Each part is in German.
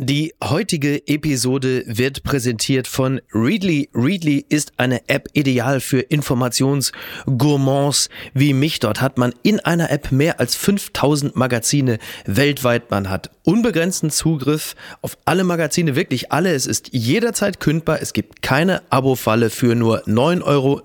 Die heutige Episode wird präsentiert von Readly. Readly ist eine App ideal für Informationsgourmands wie mich. Dort hat man in einer App mehr als 5000 Magazine weltweit. Man hat unbegrenzten Zugriff auf alle Magazine, wirklich alle. Es ist jederzeit kündbar. Es gibt keine Abo-Falle für nur 9,99 Euro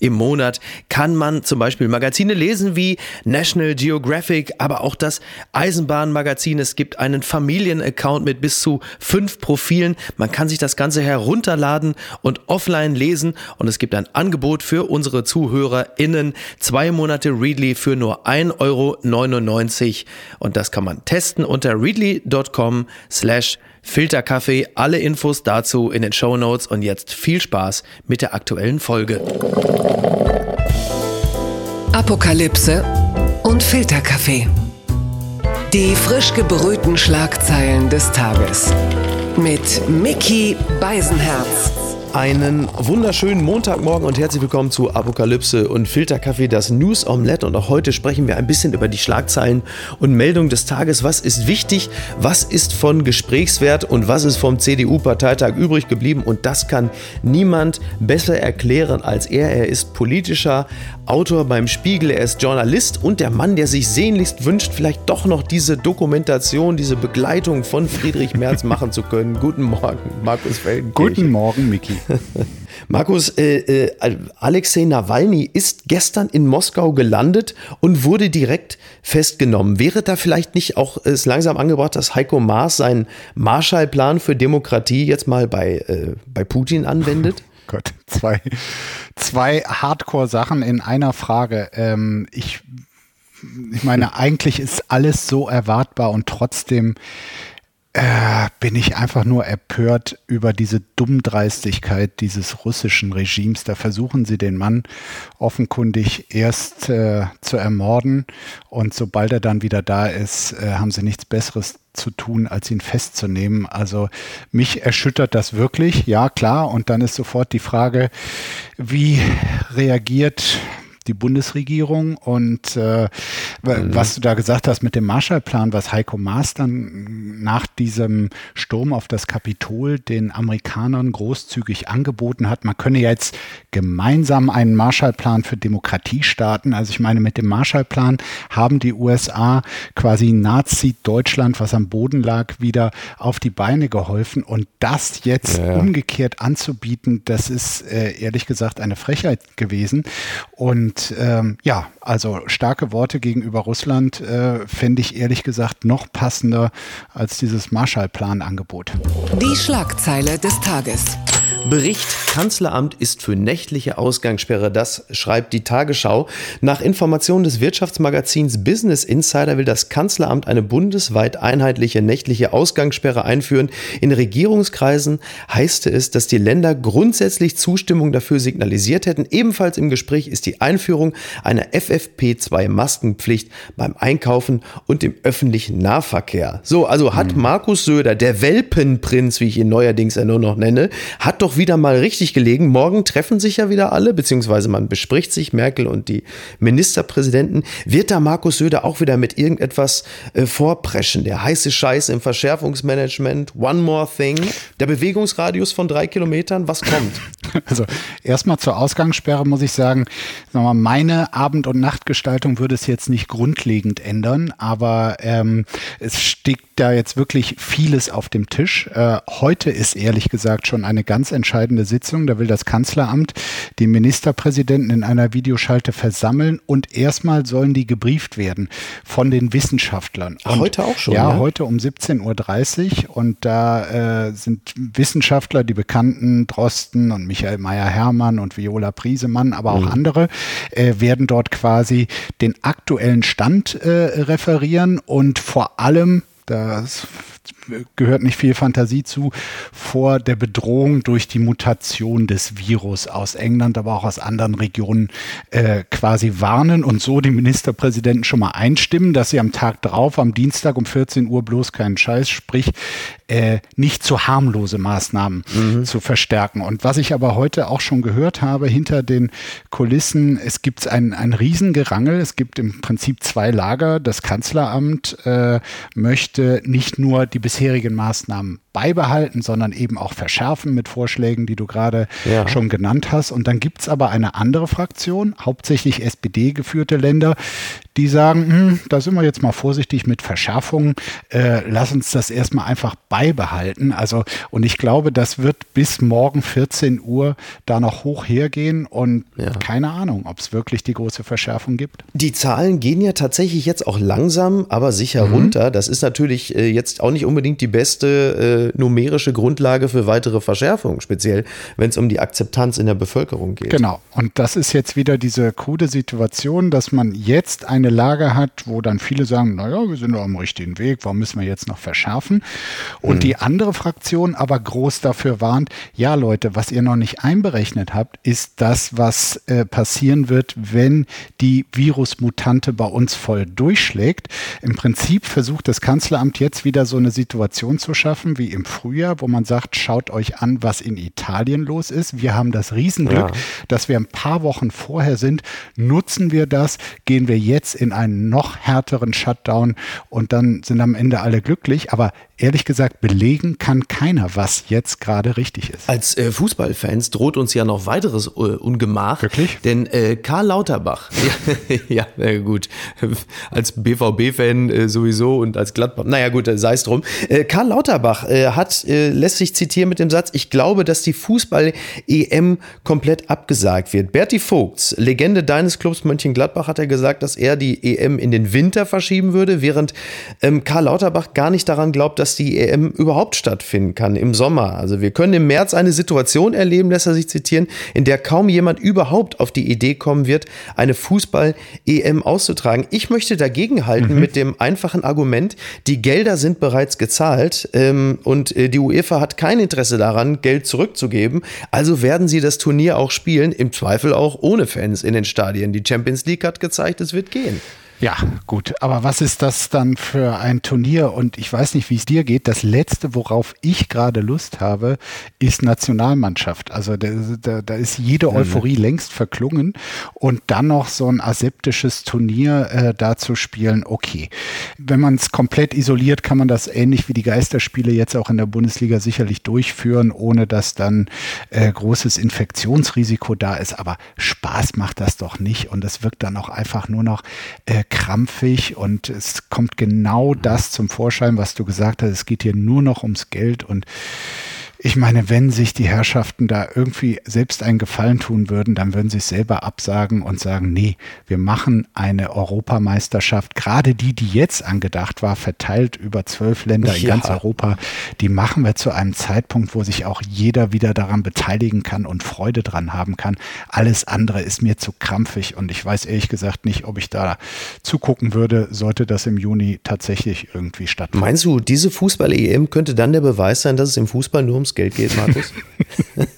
im Monat. Kann man zum Beispiel Magazine lesen wie National Geographic, aber auch das Eisenbahnmagazin. Es gibt einen Familien Account mit bis zu fünf Profilen. Man kann sich das Ganze herunterladen und offline lesen und es gibt ein Angebot für unsere ZuhörerInnen. Zwei Monate Readly für nur 1,99 Euro und das kann man testen unter readly.com slash Filterkaffee. Alle Infos dazu in den Show Notes und jetzt viel Spaß mit der aktuellen Folge. Apokalypse und Filterkaffee. Die frisch gebrühten Schlagzeilen des Tages. Mit Mickey Beisenherz. Einen wunderschönen Montagmorgen und herzlich willkommen zu Apokalypse und Filterkaffee, das News Omelette. Und auch heute sprechen wir ein bisschen über die Schlagzeilen und Meldungen des Tages. Was ist wichtig? Was ist von Gesprächswert? Und was ist vom CDU-Parteitag übrig geblieben? Und das kann niemand besser erklären als er. Er ist politischer Autor beim Spiegel, er ist Journalist und der Mann, der sich sehnlichst wünscht, vielleicht doch noch diese Dokumentation, diese Begleitung von Friedrich Merz machen zu können. Guten Morgen, Markus Feldenkirchen. Guten Morgen, Miki. Markus, äh, äh, Alexei Nawalny ist gestern in Moskau gelandet und wurde direkt festgenommen. Wäre da vielleicht nicht auch es langsam angebracht, dass Heiko Maas seinen Marshallplan für Demokratie jetzt mal bei, äh, bei Putin anwendet? Oh Gott, zwei, zwei Hardcore-Sachen in einer Frage. Ähm, ich, ich meine, eigentlich ist alles so erwartbar und trotzdem äh, bin ich einfach nur empört über diese Dummdreistigkeit dieses russischen Regimes. Da versuchen sie den Mann offenkundig erst äh, zu ermorden und sobald er dann wieder da ist, äh, haben sie nichts Besseres zu tun, als ihn festzunehmen. Also mich erschüttert das wirklich, ja klar. Und dann ist sofort die Frage, wie reagiert die Bundesregierung und äh, mhm. was du da gesagt hast mit dem Marshallplan, was Heiko Maas dann nach diesem Sturm auf das Kapitol den Amerikanern großzügig angeboten hat. Man könne jetzt gemeinsam einen Marshallplan für Demokratie starten. Also ich meine, mit dem Marshallplan haben die USA quasi Nazi-Deutschland, was am Boden lag, wieder auf die Beine geholfen. Und das jetzt ja. umgekehrt anzubieten, das ist äh, ehrlich gesagt eine Frechheit gewesen. Und ähm, ja, also starke Worte gegenüber Russland äh, fände ich ehrlich gesagt noch passender als dieses Marshallplan-Angebot. Die Schlagzeile des Tages. Bericht Kanzleramt ist für nächtliche Ausgangssperre. Das schreibt die Tagesschau. Nach Informationen des Wirtschaftsmagazins Business Insider will das Kanzleramt eine bundesweit einheitliche nächtliche Ausgangssperre einführen. In Regierungskreisen heißt es, dass die Länder grundsätzlich Zustimmung dafür signalisiert hätten. Ebenfalls im Gespräch ist die Einführung einer FFP2-Maskenpflicht beim Einkaufen und im öffentlichen Nahverkehr. So, also hat hm. Markus Söder, der Welpenprinz, wie ich ihn neuerdings ja nur noch nenne, hat doch wieder mal richtig gelegen. Morgen treffen sich ja wieder alle, beziehungsweise man bespricht sich, Merkel und die Ministerpräsidenten. Wird da Markus Söder auch wieder mit irgendetwas äh, vorpreschen? Der heiße Scheiß im Verschärfungsmanagement, One More Thing, der Bewegungsradius von drei Kilometern, was kommt? Also erstmal zur Ausgangssperre muss ich sagen, mal, meine Abend- und Nachtgestaltung würde es jetzt nicht grundlegend ändern, aber ähm, es steckt da jetzt wirklich vieles auf dem Tisch. Äh, heute ist ehrlich gesagt schon eine ganz entscheidende Sitzung. Da will das Kanzleramt die Ministerpräsidenten in einer Videoschalte versammeln und erstmal sollen die gebrieft werden von den Wissenschaftlern. Und, heute auch schon? Ja, ja? heute um 17.30 Uhr und da äh, sind Wissenschaftler, die bekannten Drosten und Michael Meyer-Hermann und Viola Priesemann, aber auch mhm. andere, äh, werden dort quasi den aktuellen Stand äh, referieren und vor allem das gehört nicht viel Fantasie zu, vor der Bedrohung durch die Mutation des Virus aus England, aber auch aus anderen Regionen äh, quasi warnen und so die Ministerpräsidenten schon mal einstimmen, dass sie am Tag drauf, am Dienstag um 14 Uhr bloß keinen Scheiß, sprich äh, nicht zu harmlose Maßnahmen mhm. zu verstärken. Und was ich aber heute auch schon gehört habe, hinter den Kulissen, es gibt ein, ein Riesengerangel. Es gibt im Prinzip zwei Lager. Das Kanzleramt äh, möchte nicht nur die bisherigen Maßnahmen beibehalten, sondern eben auch verschärfen mit Vorschlägen, die du gerade ja. schon genannt hast. Und dann gibt es aber eine andere Fraktion, hauptsächlich SPD geführte Länder, die sagen, hm, da sind wir jetzt mal vorsichtig mit Verschärfungen, äh, lass uns das erstmal einfach beibehalten. Also, und ich glaube, das wird bis morgen 14 Uhr da noch hoch hergehen und ja. keine Ahnung, ob es wirklich die große Verschärfung gibt. Die Zahlen gehen ja tatsächlich jetzt auch langsam, aber sicher mhm. runter. Das ist natürlich äh, jetzt auch nicht unbedingt die beste äh, numerische Grundlage für weitere Verschärfungen, speziell wenn es um die Akzeptanz in der Bevölkerung geht. Genau. Und das ist jetzt wieder diese krude Situation, dass man jetzt eine Lage hat, wo dann viele sagen, naja, wir sind doch am richtigen Weg, warum müssen wir jetzt noch verschärfen? Und mhm. die andere Fraktion aber groß dafür warnt, ja Leute, was ihr noch nicht einberechnet habt, ist das, was äh, passieren wird, wenn die Virusmutante bei uns voll durchschlägt. Im Prinzip versucht das Kanzleramt jetzt wieder so eine Situation zu schaffen wie im Frühjahr, wo man sagt, schaut euch an, was in Italien los ist. Wir haben das Riesenglück, ja. dass wir ein paar Wochen vorher sind. Nutzen wir das, gehen wir jetzt in einen noch härteren Shutdown und dann sind am Ende alle glücklich. Aber ehrlich gesagt, belegen kann keiner, was jetzt gerade richtig ist. Als äh, Fußballfans droht uns ja noch weiteres äh, Ungemach. Wirklich? Denn äh, Karl Lauterbach, ja, ja gut, als BVB-Fan äh, sowieso und als Gladbach, naja gut, sei es drum. Äh, Karl Lauterbach äh, hat, lässt sich zitieren mit dem Satz, ich glaube, dass die Fußball-EM komplett abgesagt wird. Berti Vogts, Legende deines Clubs Mönchengladbach, hat er gesagt, dass er die EM in den Winter verschieben würde, während ähm, Karl Lauterbach gar nicht daran glaubt, dass dass die EM überhaupt stattfinden kann im Sommer. Also wir können im März eine Situation erleben, lässt er sich zitieren, in der kaum jemand überhaupt auf die Idee kommen wird, eine Fußball-EM auszutragen. Ich möchte dagegen halten mhm. mit dem einfachen Argument, die Gelder sind bereits gezahlt ähm, und äh, die UEFA hat kein Interesse daran, Geld zurückzugeben. Also werden sie das Turnier auch spielen, im Zweifel auch ohne Fans in den Stadien. Die Champions League hat gezeigt, es wird gehen. Ja, gut. Aber was ist das dann für ein Turnier? Und ich weiß nicht, wie es dir geht. Das letzte, worauf ich gerade Lust habe, ist Nationalmannschaft. Also da, da, da ist jede mhm. Euphorie mhm. längst verklungen. Und dann noch so ein aseptisches Turnier äh, da zu spielen, okay. Wenn man es komplett isoliert, kann man das ähnlich wie die Geisterspiele jetzt auch in der Bundesliga sicherlich durchführen, ohne dass dann äh, großes Infektionsrisiko da ist. Aber Spaß macht das doch nicht. Und es wirkt dann auch einfach nur noch äh, krampfig und es kommt genau das zum Vorschein, was du gesagt hast. Es geht hier nur noch ums Geld und ich meine, wenn sich die Herrschaften da irgendwie selbst einen Gefallen tun würden, dann würden sie es selber absagen und sagen, nee, wir machen eine Europameisterschaft, gerade die, die jetzt angedacht war, verteilt über zwölf Länder in ja. ganz Europa, die machen wir zu einem Zeitpunkt, wo sich auch jeder wieder daran beteiligen kann und Freude dran haben kann. Alles andere ist mir zu krampfig und ich weiß ehrlich gesagt nicht, ob ich da zugucken würde, sollte das im Juni tatsächlich irgendwie stattfinden. Meinst du, diese Fußball-EM könnte dann der Beweis sein, dass es im Fußball nur ums Geld geht, Markus?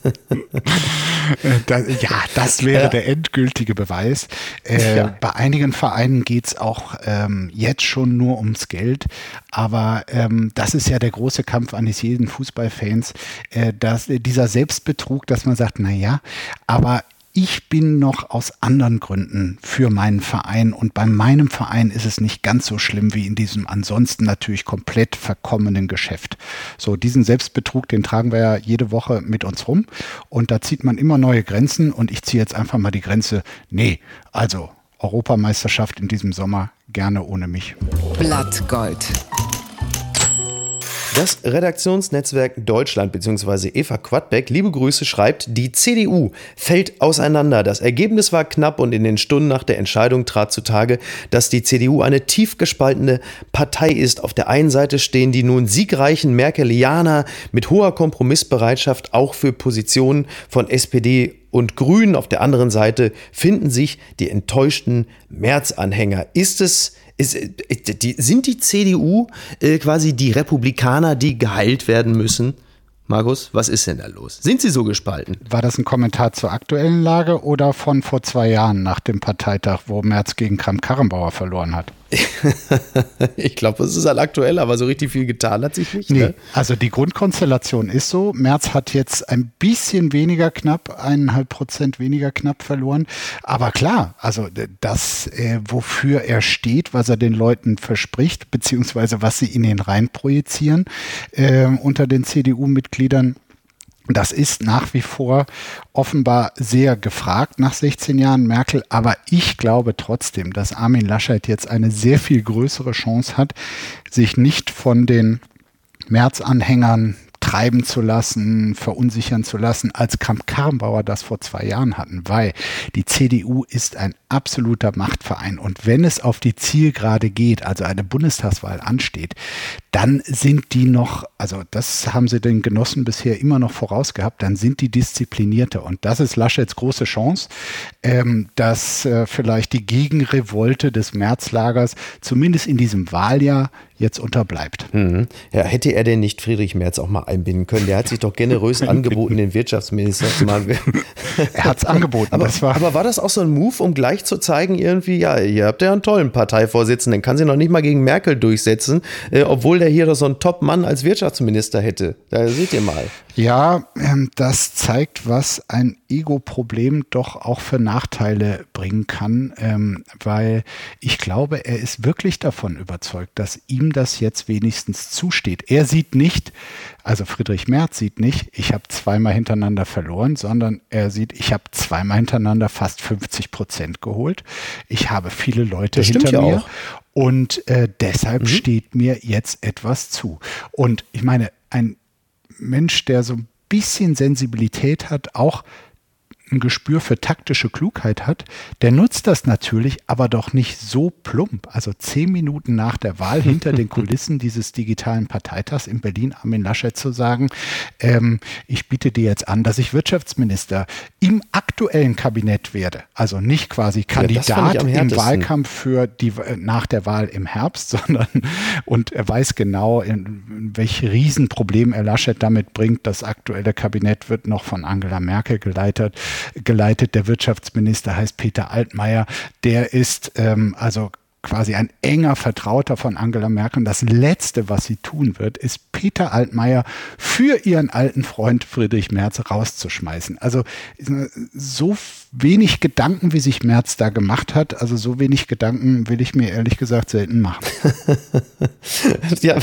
das, ja, das wäre ja. der endgültige Beweis. Äh, ja. Bei einigen Vereinen geht es auch ähm, jetzt schon nur ums Geld, aber ähm, das ist ja der große Kampf eines jeden Fußballfans, äh, dass, äh, dieser Selbstbetrug, dass man sagt, naja, aber ich bin noch aus anderen Gründen für meinen Verein und bei meinem Verein ist es nicht ganz so schlimm wie in diesem ansonsten natürlich komplett verkommenen Geschäft. So, diesen Selbstbetrug, den tragen wir ja jede Woche mit uns rum und da zieht man immer neue Grenzen und ich ziehe jetzt einfach mal die Grenze, nee, also Europameisterschaft in diesem Sommer gerne ohne mich. Blattgold. Das Redaktionsnetzwerk Deutschland bzw. Eva Quadbeck, liebe Grüße, schreibt, die CDU fällt auseinander. Das Ergebnis war knapp und in den Stunden nach der Entscheidung trat zutage, dass die CDU eine tief gespaltene Partei ist. Auf der einen Seite stehen die nun siegreichen Merkelianer mit hoher Kompromissbereitschaft auch für Positionen von SPD und Grünen. Auf der anderen Seite finden sich die enttäuschten Märzanhänger. Ist es ist, äh, sind die CDU äh, quasi die Republikaner, die geheilt werden müssen? Markus, was ist denn da los? Sind Sie so gespalten? War das ein Kommentar zur aktuellen Lage oder von vor zwei Jahren nach dem Parteitag, wo Merz gegen Kram-Karrenbauer verloren hat? ich glaube, es ist halt aktuell, aber so richtig viel getan hat sich nicht. Nee, ne? also die Grundkonstellation ist so. Merz hat jetzt ein bisschen weniger knapp, eineinhalb Prozent weniger knapp verloren. Aber klar, also das, äh, wofür er steht, was er den Leuten verspricht, beziehungsweise was sie in ihn reinprojizieren äh, unter den CDU-Mitgliedern, das ist nach wie vor offenbar sehr gefragt nach 16 Jahren Merkel, aber ich glaube trotzdem, dass Armin Laschet jetzt eine sehr viel größere Chance hat, sich nicht von den März-Anhängern treiben zu lassen, verunsichern zu lassen, als Kramp-Karrenbauer das vor zwei Jahren hatten, weil die CDU ist ein absoluter Machtverein. Und wenn es auf die Zielgerade geht, also eine Bundestagswahl ansteht, dann sind die noch, also das haben sie den Genossen bisher immer noch vorausgehabt, dann sind die disziplinierter. Und das ist Laschets große Chance, ähm, dass äh, vielleicht die Gegenrevolte des Märzlagers zumindest in diesem Wahljahr jetzt unterbleibt. Mhm. Ja, hätte er denn nicht Friedrich Merz auch mal einbinden können? Der hat sich doch generös angeboten, den Wirtschaftsminister zu machen. er hat es angeboten. Aber war, aber war das auch so ein Move, um gleich zu zeigen, irgendwie, ja, ihr habt ja einen tollen Parteivorsitzenden, kann sie noch nicht mal gegen Merkel durchsetzen, äh, obwohl der hier doch so einen Top-Mann als Wirtschaftsminister hätte. Da seht ihr mal. Ja, ähm, das zeigt, was ein Ego-Problem doch auch für Nachteile bringen kann, ähm, weil ich glaube, er ist wirklich davon überzeugt, dass ihm das jetzt wenigstens zusteht. Er sieht nicht, also Friedrich Merz sieht nicht, ich habe zweimal hintereinander verloren, sondern er sieht, ich habe zweimal hintereinander fast 50 Prozent geholt. Ich habe viele Leute hinter ja mir. Auch. Und äh, deshalb mhm. steht mir jetzt etwas zu. Und ich meine, ein Mensch, der so ein bisschen Sensibilität hat, auch ein Gespür für taktische Klugheit hat, der nutzt das natürlich, aber doch nicht so plump. Also zehn Minuten nach der Wahl hinter den Kulissen dieses digitalen Parteitags in Berlin Armin Laschet zu sagen, ähm, ich biete dir jetzt an, dass ich Wirtschaftsminister im aktuellen Kabinett werde. Also nicht quasi Kandidat ja, im Wahlkampf für die nach der Wahl im Herbst, sondern und er weiß genau, in, in welche Riesenproblem er Laschet damit bringt. Das aktuelle Kabinett wird noch von Angela Merkel geleitet geleitet. Der Wirtschaftsminister heißt Peter Altmaier. Der ist ähm, also quasi ein enger Vertrauter von Angela Merkel. Und das Letzte, was sie tun wird, ist Peter Altmaier für ihren alten Freund Friedrich Merz rauszuschmeißen. Also so wenig Gedanken, wie sich Merz da gemacht hat, also so wenig Gedanken will ich mir ehrlich gesagt selten machen. ja,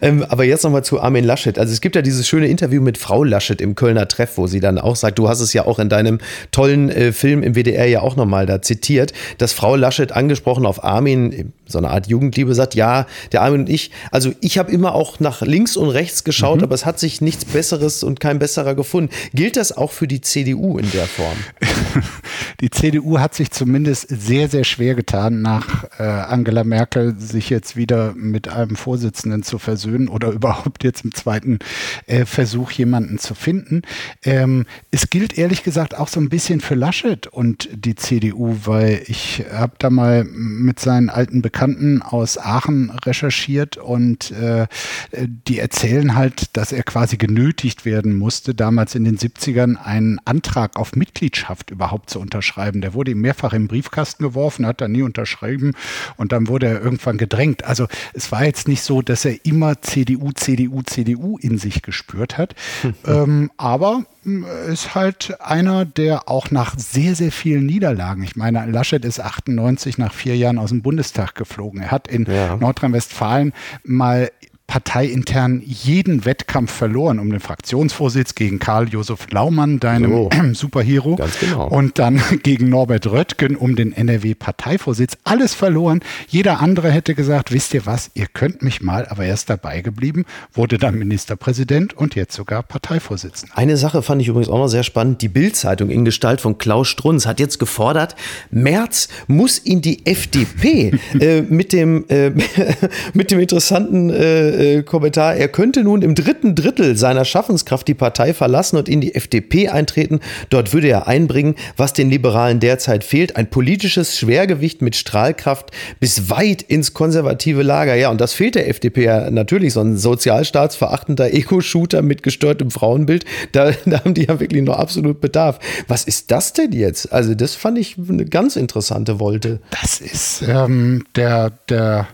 ähm, aber jetzt nochmal zu Armin Laschet. Also es gibt ja dieses schöne Interview mit Frau Laschet im Kölner Treff, wo sie dann auch sagt, du hast es ja auch in deinem tollen äh, Film im WDR ja auch nochmal da zitiert, dass Frau Laschet angesprochen auf Armin, sehen, so eine Art Jugendliebe, sagt, ja, der Armin und ich, also ich habe immer auch nach links und rechts geschaut, mhm. aber es hat sich nichts Besseres und kein besserer gefunden. Gilt das auch für die CDU in der Form? die CDU hat sich zumindest sehr, sehr schwer getan, nach äh, Angela Merkel sich jetzt wieder mit einem Vorsitzenden zu versöhnen oder überhaupt jetzt im zweiten äh, Versuch jemanden zu finden. Ähm, es gilt ehrlich gesagt auch so ein bisschen für Laschet und die CDU, weil ich habe da mal mit seinen alten Bekannten aus Aachen recherchiert und äh, die erzählen halt, dass er quasi genötigt werden musste, damals in den 70ern einen Antrag auf Mitgliedschaft überhaupt überhaupt zu unterschreiben. Der wurde ihm mehrfach im Briefkasten geworfen, hat er nie unterschrieben und dann wurde er irgendwann gedrängt. Also es war jetzt nicht so, dass er immer CDU, CDU, CDU in sich gespürt hat. ähm, aber hm, ist halt einer, der auch nach sehr, sehr vielen Niederlagen, ich meine, Laschet ist 98 nach vier Jahren aus dem Bundestag geflogen. Er hat in ja. Nordrhein-Westfalen mal parteiintern jeden Wettkampf verloren um den Fraktionsvorsitz gegen Karl-Josef Laumann, deinem so, Superhero. Ganz genau. Und dann gegen Norbert Röttgen um den NRW-Parteivorsitz. Alles verloren. Jeder andere hätte gesagt, wisst ihr was, ihr könnt mich mal, aber er ist dabei geblieben, wurde dann Ministerpräsident und jetzt sogar Parteivorsitzender. Eine Sache fand ich übrigens auch noch sehr spannend. Die Bild-Zeitung in Gestalt von Klaus Strunz hat jetzt gefordert, Merz muss in die FDP äh, mit, dem, äh, mit dem interessanten äh, Kommentar, er könnte nun im dritten Drittel seiner Schaffenskraft die Partei verlassen und in die FDP eintreten. Dort würde er einbringen, was den Liberalen derzeit fehlt, ein politisches Schwergewicht mit Strahlkraft bis weit ins konservative Lager. Ja, und das fehlt der FDP ja natürlich, so ein sozialstaatsverachtender Ego-Shooter mit gestörtem Frauenbild, da, da haben die ja wirklich noch absolut Bedarf. Was ist das denn jetzt? Also das fand ich eine ganz interessante Wolte. Das ist ähm, der, der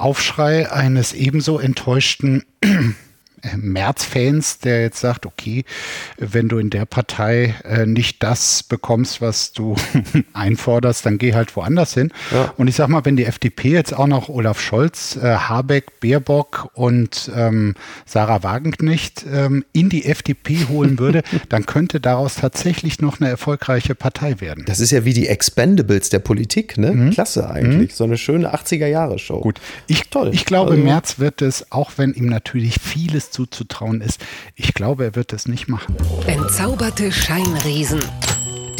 Aufschrei eines ebenso enttäuschten März-Fans, der jetzt sagt, okay, wenn du in der Partei äh, nicht das bekommst, was du einforderst, dann geh halt woanders hin. Ja. Und ich sag mal, wenn die FDP jetzt auch noch Olaf Scholz, äh, Habeck, Baerbock und ähm, Sarah Wagenknecht ähm, in die FDP holen würde, dann könnte daraus tatsächlich noch eine erfolgreiche Partei werden. Das ist ja wie die Expendables der Politik, ne? Mhm. Klasse eigentlich. Mhm. So eine schöne 80er-Jahre-Show. Gut, ich, Toll. ich glaube, also, März wird es, auch wenn ihm natürlich vieles zuzutrauen ist. Ich glaube, er wird es nicht machen. Entzauberte Scheinriesen.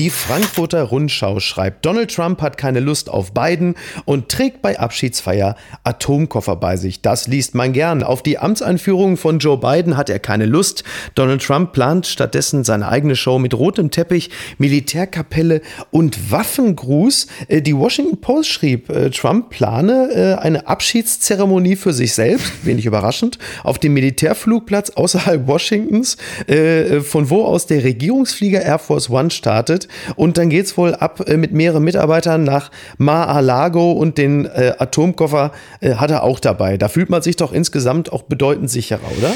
Die Frankfurter Rundschau schreibt, Donald Trump hat keine Lust auf Biden und trägt bei Abschiedsfeier Atomkoffer bei sich. Das liest man gern. Auf die Amtseinführung von Joe Biden hat er keine Lust. Donald Trump plant stattdessen seine eigene Show mit rotem Teppich, Militärkapelle und Waffengruß. Äh, die Washington Post schrieb, äh, Trump plane äh, eine Abschiedszeremonie für sich selbst, wenig überraschend, auf dem Militärflugplatz außerhalb Washingtons, von wo aus der Regierungsflieger Air Force One startet. Und dann geht es wohl ab äh, mit mehreren Mitarbeitern nach Mar-a-Lago und den äh, Atomkoffer äh, hat er auch dabei. Da fühlt man sich doch insgesamt auch bedeutend sicherer, oder?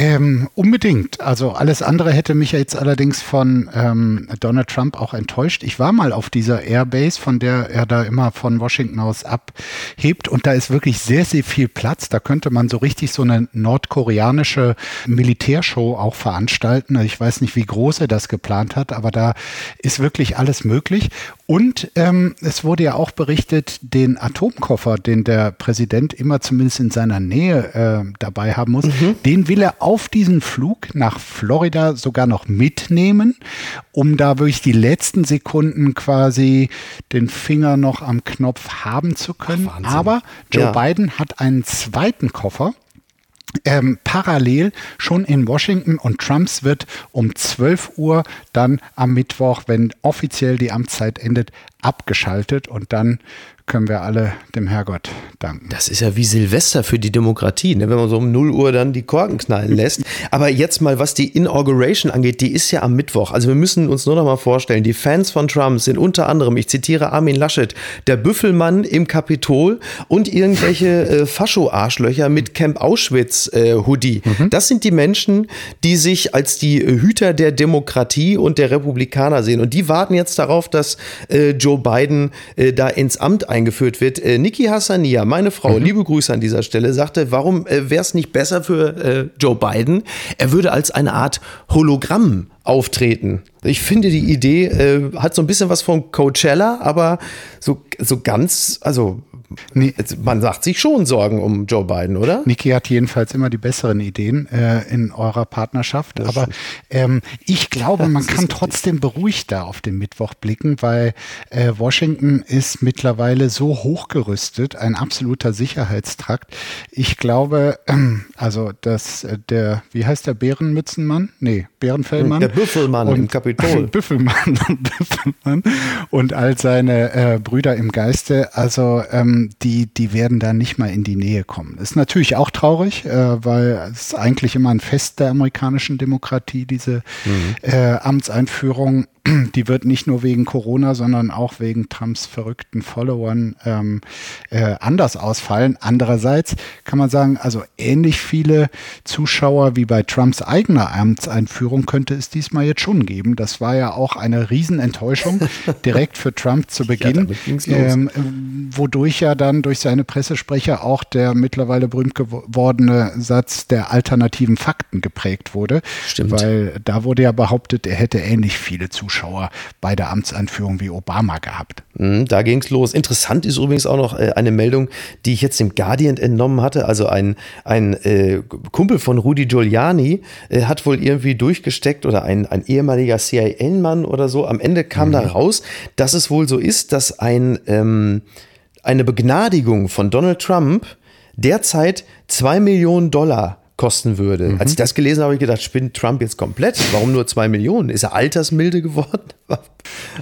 Ähm, unbedingt. Also alles andere hätte mich jetzt allerdings von ähm, Donald Trump auch enttäuscht. Ich war mal auf dieser Airbase, von der er da immer von Washington aus abhebt und da ist wirklich sehr, sehr viel Platz. Da könnte man so richtig so eine nordkoreanische Militärshow auch veranstalten. Ich weiß nicht, wie groß er das geplant hat, aber da ist wirklich alles möglich. Und ähm, es wurde ja auch berichtet, den Atomkoffer, den der Präsident immer zumindest in seiner Nähe äh, dabei haben muss, mhm. den will er auf diesen Flug nach Florida sogar noch mitnehmen, um da wirklich die letzten Sekunden quasi den Finger noch am Knopf haben zu können. Ach, Aber Joe ja. Biden hat einen zweiten Koffer. Ähm, parallel schon in Washington und Trumps wird um 12 Uhr dann am Mittwoch, wenn offiziell die Amtszeit endet, abgeschaltet und dann können wir alle dem Herrgott danken. Das ist ja wie Silvester für die Demokratie, ne? wenn man so um 0 Uhr dann die Korken knallen lässt. Aber jetzt mal, was die Inauguration angeht, die ist ja am Mittwoch. Also wir müssen uns nur noch mal vorstellen, die Fans von Trump sind unter anderem, ich zitiere Armin Laschet, der Büffelmann im Kapitol und irgendwelche äh, Fascho-Arschlöcher mit Camp Auschwitz-Hoodie. Äh, mhm. Das sind die Menschen, die sich als die Hüter der Demokratie und der Republikaner sehen. Und die warten jetzt darauf, dass äh, Joe Biden äh, da ins Amt eintritt eingeführt wird. Äh, Niki Hassania, meine Frau, mhm. liebe Grüße an dieser Stelle, sagte, warum äh, wäre es nicht besser für äh, Joe Biden? Er würde als eine Art Hologramm auftreten. Ich finde, die Idee äh, hat so ein bisschen was von Coachella, aber so, so ganz, also Nee. Man sagt sich schon Sorgen um Joe Biden, oder? Niki hat jedenfalls immer die besseren Ideen äh, in eurer Partnerschaft. Das Aber ähm, ich glaube, man kann trotzdem beruhigter auf den Mittwoch blicken, weil äh, Washington ist mittlerweile so hochgerüstet, ein absoluter Sicherheitstrakt. Ich glaube, ähm, also dass äh, der, wie heißt der Bärenmützenmann? Nee, Bärenfellmann. Der Büffelmann und, im Kapitol. Büffelmann und Büffelmann und all seine äh, Brüder im Geiste. Also ähm, die, die werden da nicht mal in die Nähe kommen. Ist natürlich auch traurig, äh, weil es ist eigentlich immer ein Fest der amerikanischen Demokratie, diese mhm. äh, Amtseinführung die wird nicht nur wegen Corona, sondern auch wegen Trumps verrückten Followern ähm, äh, anders ausfallen. Andererseits kann man sagen, also ähnlich viele Zuschauer wie bei Trumps eigener Amtseinführung könnte es diesmal jetzt schon geben. Das war ja auch eine Riesenenttäuschung direkt für Trump zu Beginn, ja, ähm, wodurch ja dann durch seine Pressesprecher auch der mittlerweile berühmt gewordene Satz der alternativen Fakten geprägt wurde. Stimmt. Weil da wurde ja behauptet, er hätte ähnlich viele Zuschauer Zuschauer bei der Amtsanführung wie Obama gehabt. Mhm, da ging es los. Interessant ist übrigens auch noch äh, eine Meldung, die ich jetzt dem Guardian entnommen hatte. Also ein, ein äh, Kumpel von Rudy Giuliani äh, hat wohl irgendwie durchgesteckt oder ein, ein ehemaliger CIA-Mann oder so. Am Ende kam mhm. da raus, dass es wohl so ist, dass ein, ähm, eine Begnadigung von Donald Trump derzeit zwei Millionen Dollar kosten würde. Mhm. Als ich das gelesen habe, habe ich gedacht, spinnt Trump jetzt komplett? Warum nur zwei Millionen? Ist er altersmilde geworden?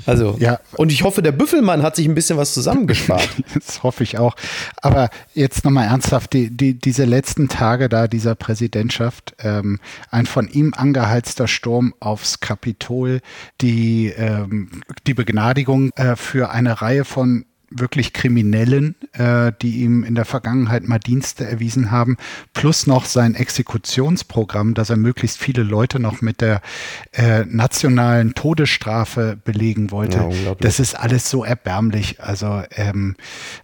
Also, ja. und ich hoffe, der Büffelmann hat sich ein bisschen was zusammengespart. das hoffe ich auch. Aber jetzt nochmal ernsthaft, die, die, diese letzten Tage da dieser Präsidentschaft, ähm, ein von ihm angeheizter Sturm aufs Kapitol, die, ähm, die Begnadigung äh, für eine Reihe von wirklich Kriminellen, äh, die ihm in der Vergangenheit mal Dienste erwiesen haben, plus noch sein Exekutionsprogramm, dass er möglichst viele Leute noch mit der äh, nationalen Todesstrafe belegen wollte. Ja, das ist alles so erbärmlich. Also, ähm,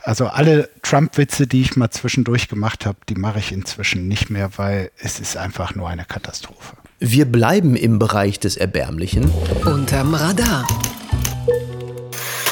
also alle Trump-Witze, die ich mal zwischendurch gemacht habe, die mache ich inzwischen nicht mehr, weil es ist einfach nur eine Katastrophe. Wir bleiben im Bereich des Erbärmlichen. Unterm Radar.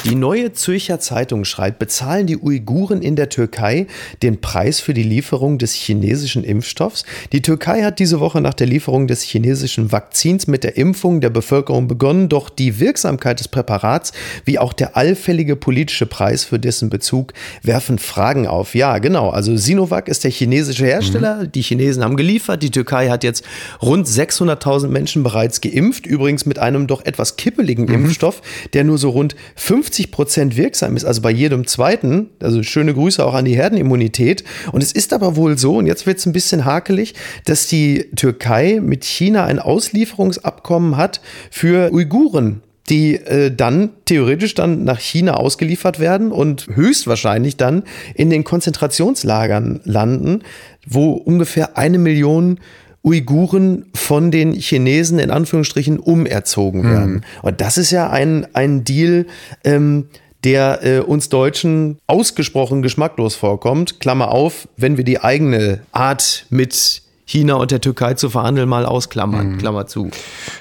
Die neue Zürcher Zeitung schreibt, bezahlen die Uiguren in der Türkei den Preis für die Lieferung des chinesischen Impfstoffs? Die Türkei hat diese Woche nach der Lieferung des chinesischen Vakzins mit der Impfung der Bevölkerung begonnen, doch die Wirksamkeit des Präparats wie auch der allfällige politische Preis für dessen Bezug werfen Fragen auf. Ja, genau. Also Sinovac ist der chinesische Hersteller. Mhm. Die Chinesen haben geliefert. Die Türkei hat jetzt rund 600.000 Menschen bereits geimpft. Übrigens mit einem doch etwas kippeligen mhm. Impfstoff, der nur so rund 50 50 Prozent wirksam ist, also bei jedem zweiten. Also schöne Grüße auch an die Herdenimmunität. Und es ist aber wohl so, und jetzt wird es ein bisschen hakelig, dass die Türkei mit China ein Auslieferungsabkommen hat für Uiguren die äh, dann theoretisch dann nach China ausgeliefert werden und höchstwahrscheinlich dann in den Konzentrationslagern landen, wo ungefähr eine Million Uiguren von den Chinesen in Anführungsstrichen umerzogen mhm. werden. Mhm. Und das ist ja ein, ein Deal, ähm, der äh, uns Deutschen ausgesprochen geschmacklos vorkommt. Klammer auf, wenn wir die eigene Art mit China und der Türkei zu verhandeln, mal ausklammern, mhm. Klammer zu.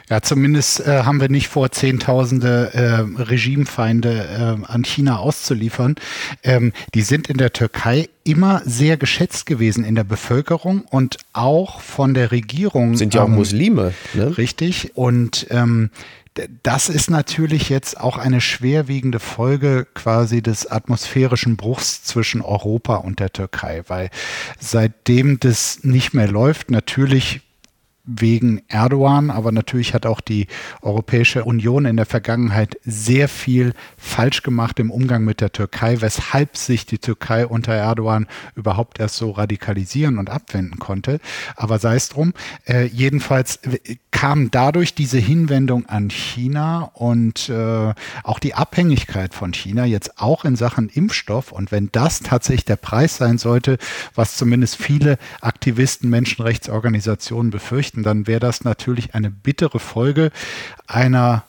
Ja, zumindest äh, haben wir nicht vor, Zehntausende äh, Regimefeinde äh, an China auszuliefern. Ähm, die sind in der Türkei immer sehr geschätzt gewesen in der Bevölkerung und auch von der Regierung. Sind ja auch ähm, Muslime. Ne? Richtig. Und ähm, das ist natürlich jetzt auch eine schwerwiegende Folge quasi des atmosphärischen Bruchs zwischen Europa und der Türkei, weil seitdem das nicht mehr läuft, natürlich wegen Erdogan, aber natürlich hat auch die Europäische Union in der Vergangenheit sehr viel falsch gemacht im Umgang mit der Türkei, weshalb sich die Türkei unter Erdogan überhaupt erst so radikalisieren und abwenden konnte. Aber sei es drum. Äh, jedenfalls kam dadurch diese Hinwendung an China und äh, auch die Abhängigkeit von China jetzt auch in Sachen Impfstoff. Und wenn das tatsächlich der Preis sein sollte, was zumindest viele Aktivisten, Menschenrechtsorganisationen befürchten, betrachten, dann wäre das natürlich eine bittere Folge einer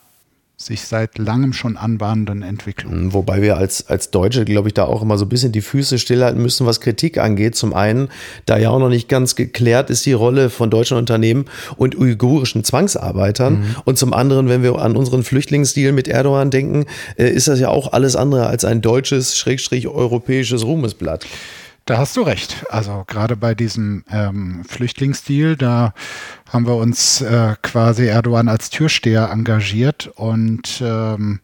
sich seit langem schon anbahnenden Entwicklung. Mhm, wobei wir als, als Deutsche, glaube ich, da auch immer so ein bisschen die Füße stillhalten müssen, was Kritik angeht. Zum einen, da ja auch noch nicht ganz geklärt ist die Rolle von deutschen Unternehmen und uigurischen Zwangsarbeitern. Mhm. Und zum anderen, wenn wir an unseren Flüchtlingsdeal mit Erdogan denken, äh, ist das ja auch alles andere als ein deutsches, schrägstrich europäisches Ruhmesblatt. Da hast du recht. Also gerade bei diesem ähm, Flüchtlingsdeal, da haben wir uns äh, quasi Erdogan als Türsteher engagiert und ähm,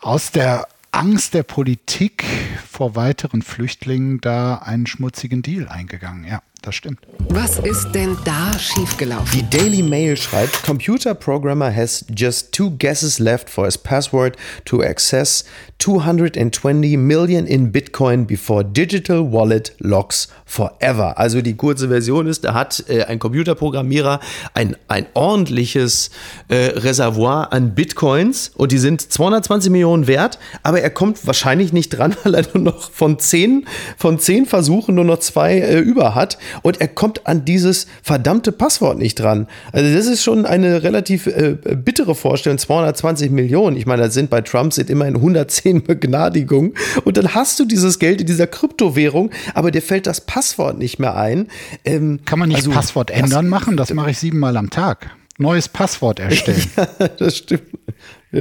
aus der Angst der Politik vor weiteren Flüchtlingen da einen schmutzigen Deal eingegangen. Ja das stimmt. Was ist denn da schiefgelaufen? Die Daily Mail schreibt, Computer Programmer has just two guesses left for his password to access 220 million in Bitcoin before digital wallet locks forever. Also die kurze Version ist, da hat äh, ein Computerprogrammierer ein, ein ordentliches äh, Reservoir an Bitcoins und die sind 220 Millionen wert, aber er kommt wahrscheinlich nicht dran, weil er nur noch von zehn, von zehn Versuchen nur noch zwei äh, über hat und er kommt an dieses verdammte Passwort nicht dran. Also das ist schon eine relativ äh, bittere Vorstellung, 220 Millionen. Ich meine, das sind bei Trump sind immerhin 110 Begnadigungen und dann hast du dieses Geld in dieser Kryptowährung, aber dir fällt das Passwort nicht mehr ein. Ähm, Kann man nicht also, Passwort ändern machen? Das mache ich siebenmal am Tag. Neues Passwort erstellen. ja, das stimmt.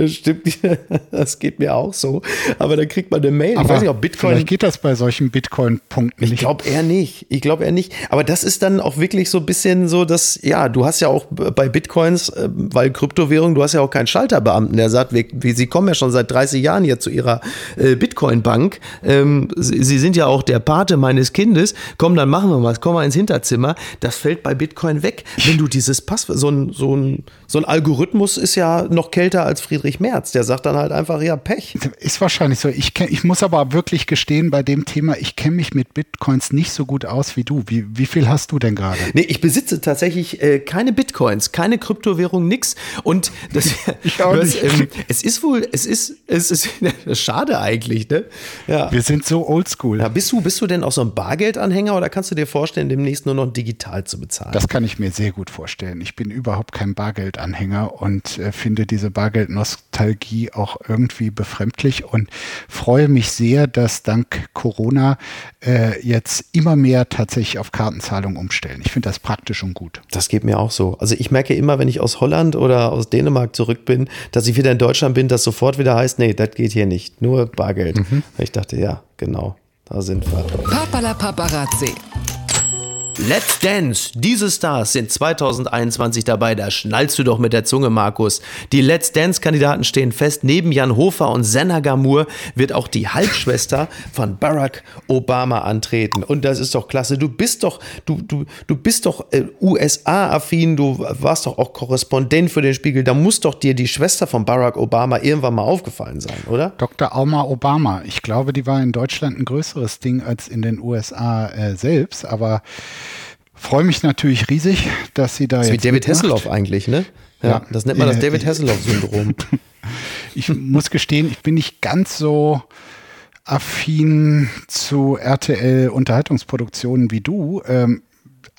Stimmt, das geht mir auch so. Aber dann kriegt man eine Mail. Aber ich weiß nicht, ob Bitcoin. Vielleicht geht das bei solchen Bitcoin-Punkten nicht. Ich glaube eher nicht. Ich glaube eher nicht. Aber das ist dann auch wirklich so ein bisschen so, dass, ja, du hast ja auch bei Bitcoins, äh, weil Kryptowährung, du hast ja auch keinen Schalterbeamten, der sagt, wie, sie kommen ja schon seit 30 Jahren hier zu ihrer äh, Bitcoin-Bank. Ähm, sie, sie, sind ja auch der Pate meines Kindes. Komm, dann machen wir was. Komm mal ins Hinterzimmer. Das fällt bei Bitcoin weg. Wenn du dieses Passwort, so ein, so ein, so ein Algorithmus ist ja noch kälter als Friedrich Friedrich Merz. Der sagt dann halt einfach, ja, Pech. Ist wahrscheinlich so. Ich, kenn, ich muss aber wirklich gestehen, bei dem Thema, ich kenne mich mit Bitcoins nicht so gut aus wie du. Wie, wie viel hast du denn gerade? Nee, ich besitze tatsächlich äh, keine Bitcoins, keine Kryptowährung, nix. Und das, ich auch nicht. Ähm, es ist wohl, es ist, es ist schade eigentlich, ne? Ja. Wir sind so oldschool. Ja, bist du, bist du denn auch so ein Bargeldanhänger oder kannst du dir vorstellen, demnächst nur noch digital zu bezahlen? Das kann ich mir sehr gut vorstellen. Ich bin überhaupt kein Bargeldanhänger und äh, finde diese Bargeldnos Nostalgie auch irgendwie befremdlich und freue mich sehr, dass dank Corona äh, jetzt immer mehr tatsächlich auf Kartenzahlung umstellen. Ich finde das praktisch und gut. Das geht mir auch so. Also ich merke immer, wenn ich aus Holland oder aus Dänemark zurück bin, dass ich wieder in Deutschland bin, dass sofort wieder heißt, nee, das geht hier nicht, nur Bargeld. Mhm. Ich dachte, ja, genau, da sind wir. Papala Paparazzi. Let's Dance. Diese Stars sind 2021 dabei. Da schnallst du doch mit der Zunge, Markus. Die Let's Dance-Kandidaten stehen fest. Neben Jan Hofer und Senna Gamur wird auch die Halbschwester von Barack Obama antreten. Und das ist doch klasse. Du bist doch, du, du, du bist doch äh, USA-affin. Du warst doch auch Korrespondent für den Spiegel. Da muss doch dir die Schwester von Barack Obama irgendwann mal aufgefallen sein, oder? Dr. Alma Obama. Ich glaube, die war in Deutschland ein größeres Ding als in den USA äh, selbst. Aber Freue mich natürlich riesig, dass sie da das ist jetzt. Wie David Hasselhoff eigentlich, ne? Ja, ja, das nennt man das äh, David Hasselhoff-Syndrom. ich muss gestehen, ich bin nicht ganz so affin zu RTL-Unterhaltungsproduktionen wie du. Ähm,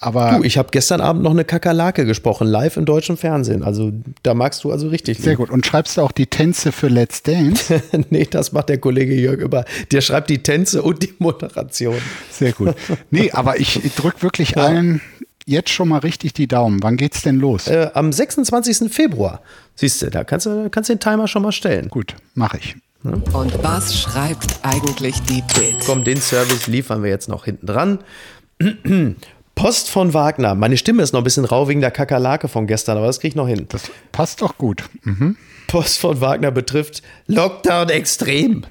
aber du, ich habe gestern Abend noch eine Kakerlake gesprochen, live im deutschen Fernsehen. Also da magst du also richtig. Sehr gut. Und schreibst du auch die Tänze für Let's Dance? nee, das macht der Kollege Jörg über. Der schreibt die Tänze und die Moderation. Sehr gut. Nee, aber ich drücke wirklich ja. allen jetzt schon mal richtig die Daumen. Wann geht's denn los? Äh, am 26. Februar. Siehst du, da kannst du kannst den Timer schon mal stellen. Gut, mache ich. Und was schreibt eigentlich die Bild? Komm, den Service liefern wir jetzt noch hinten dran. Post von Wagner. Meine Stimme ist noch ein bisschen rau wegen der Kakerlake von gestern, aber das kriege ich noch hin. Das passt doch gut. Mhm. Post von Wagner betrifft Lockdown extrem.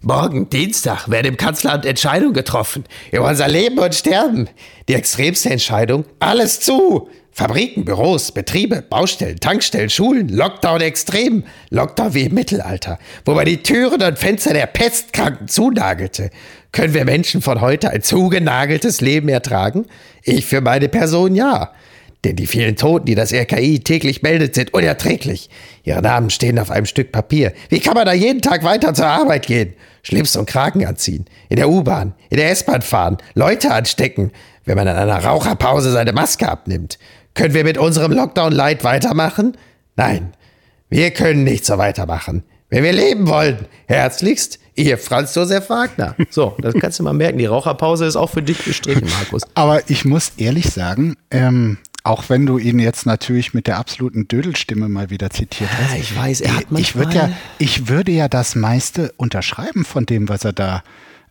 Morgen, Dienstag, werden im Kanzleramt Entscheidungen getroffen. Über unser Leben und Sterben. Die extremste Entscheidung, alles zu. Fabriken, Büros, Betriebe, Baustellen, Tankstellen, Schulen, Lockdown extrem. Lockdown wie im Mittelalter, wo man die Türen und Fenster der Pestkranken zunagelte. Können wir Menschen von heute ein zugenageltes Leben ertragen? Ich für meine Person ja. Denn die vielen Toten, die das RKI täglich meldet, sind unerträglich. Ihre Namen stehen auf einem Stück Papier. Wie kann man da jeden Tag weiter zur Arbeit gehen? Schlips und Kragen anziehen, in der U-Bahn, in der S-Bahn fahren, Leute anstecken, wenn man in einer Raucherpause seine Maske abnimmt. Können wir mit unserem Lockdown-Light weitermachen? Nein, wir können nicht so weitermachen. Wenn wir leben wollen, herzlichst, Ihr Franz Josef Wagner. So, das kannst du mal merken. Die Raucherpause ist auch für dich gestrichen, Markus. Aber ich muss ehrlich sagen, ähm, auch wenn du ihn jetzt natürlich mit der absoluten Dödelstimme mal wieder zitiert hast. Ja, ich weiß, er hat manchmal ich, würde ja, ich würde ja das meiste unterschreiben von dem, was er da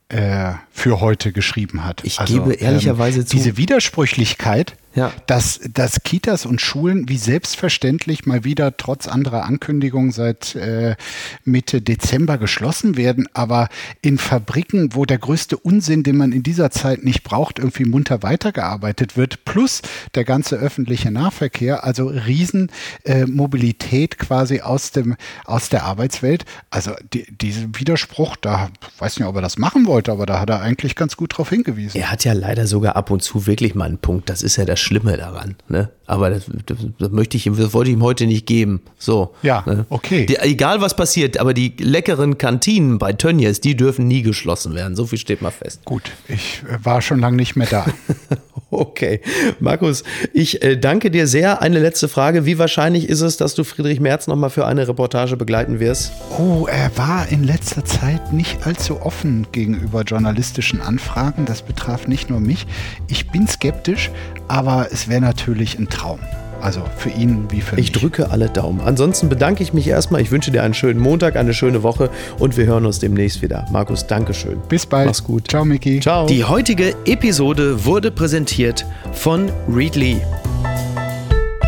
äh, für heute geschrieben hat. Ich also, gebe ehrlicherweise ähm, zu. Diese Widersprüchlichkeit ja. dass, dass Kitas und Schulen wie selbstverständlich mal wieder trotz anderer Ankündigungen seit äh, Mitte Dezember geschlossen werden, aber in Fabriken, wo der größte Unsinn, den man in dieser Zeit nicht braucht, irgendwie munter weitergearbeitet wird, plus der ganze öffentliche Nahverkehr, also Riesenmobilität äh, quasi aus, dem, aus der Arbeitswelt. Also die, diesen Widerspruch, da weiß nicht, ob er das machen wollte, aber da hat er eigentlich ganz gut drauf hingewiesen. Er hat ja leider sogar ab und zu wirklich mal einen Punkt. Das ist ja das Schlimme daran. Ne? Aber das, das, das, möchte ich ihm, das wollte ich ihm heute nicht geben. So. Ja, ne? okay. Die, egal was passiert, aber die leckeren Kantinen bei Tönnies, die dürfen nie geschlossen werden. So viel steht mal fest. Gut, ich äh, war schon lange nicht mehr da. okay. Markus, ich äh, danke dir sehr. Eine letzte Frage. Wie wahrscheinlich ist es, dass du Friedrich Merz nochmal für eine Reportage begleiten wirst? Oh, er war in letzter Zeit nicht allzu offen gegenüber journalistischen Anfragen. Das betraf nicht nur mich. Ich bin skeptisch, aber es wäre natürlich ein Traum. Also für ihn wie für Ich mich. drücke alle Daumen. Ansonsten bedanke ich mich erstmal. Ich wünsche dir einen schönen Montag, eine schöne Woche und wir hören uns demnächst wieder. Markus, Dankeschön. Bis bald. Mach's gut. Ciao, Miki. Ciao. Die heutige Episode wurde präsentiert von Readly.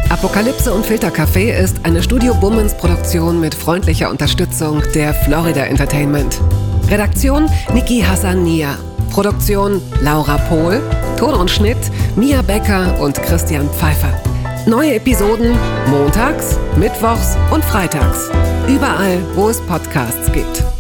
Apokalypse und Filtercafé ist eine Studio Bummens Produktion mit freundlicher Unterstützung der Florida Entertainment. Redaktion Niki Hassania. Produktion Laura Pohl. Ton und Schnitt Mia Becker und Christian Pfeiffer. Neue Episoden montags, mittwochs und freitags. Überall, wo es Podcasts gibt.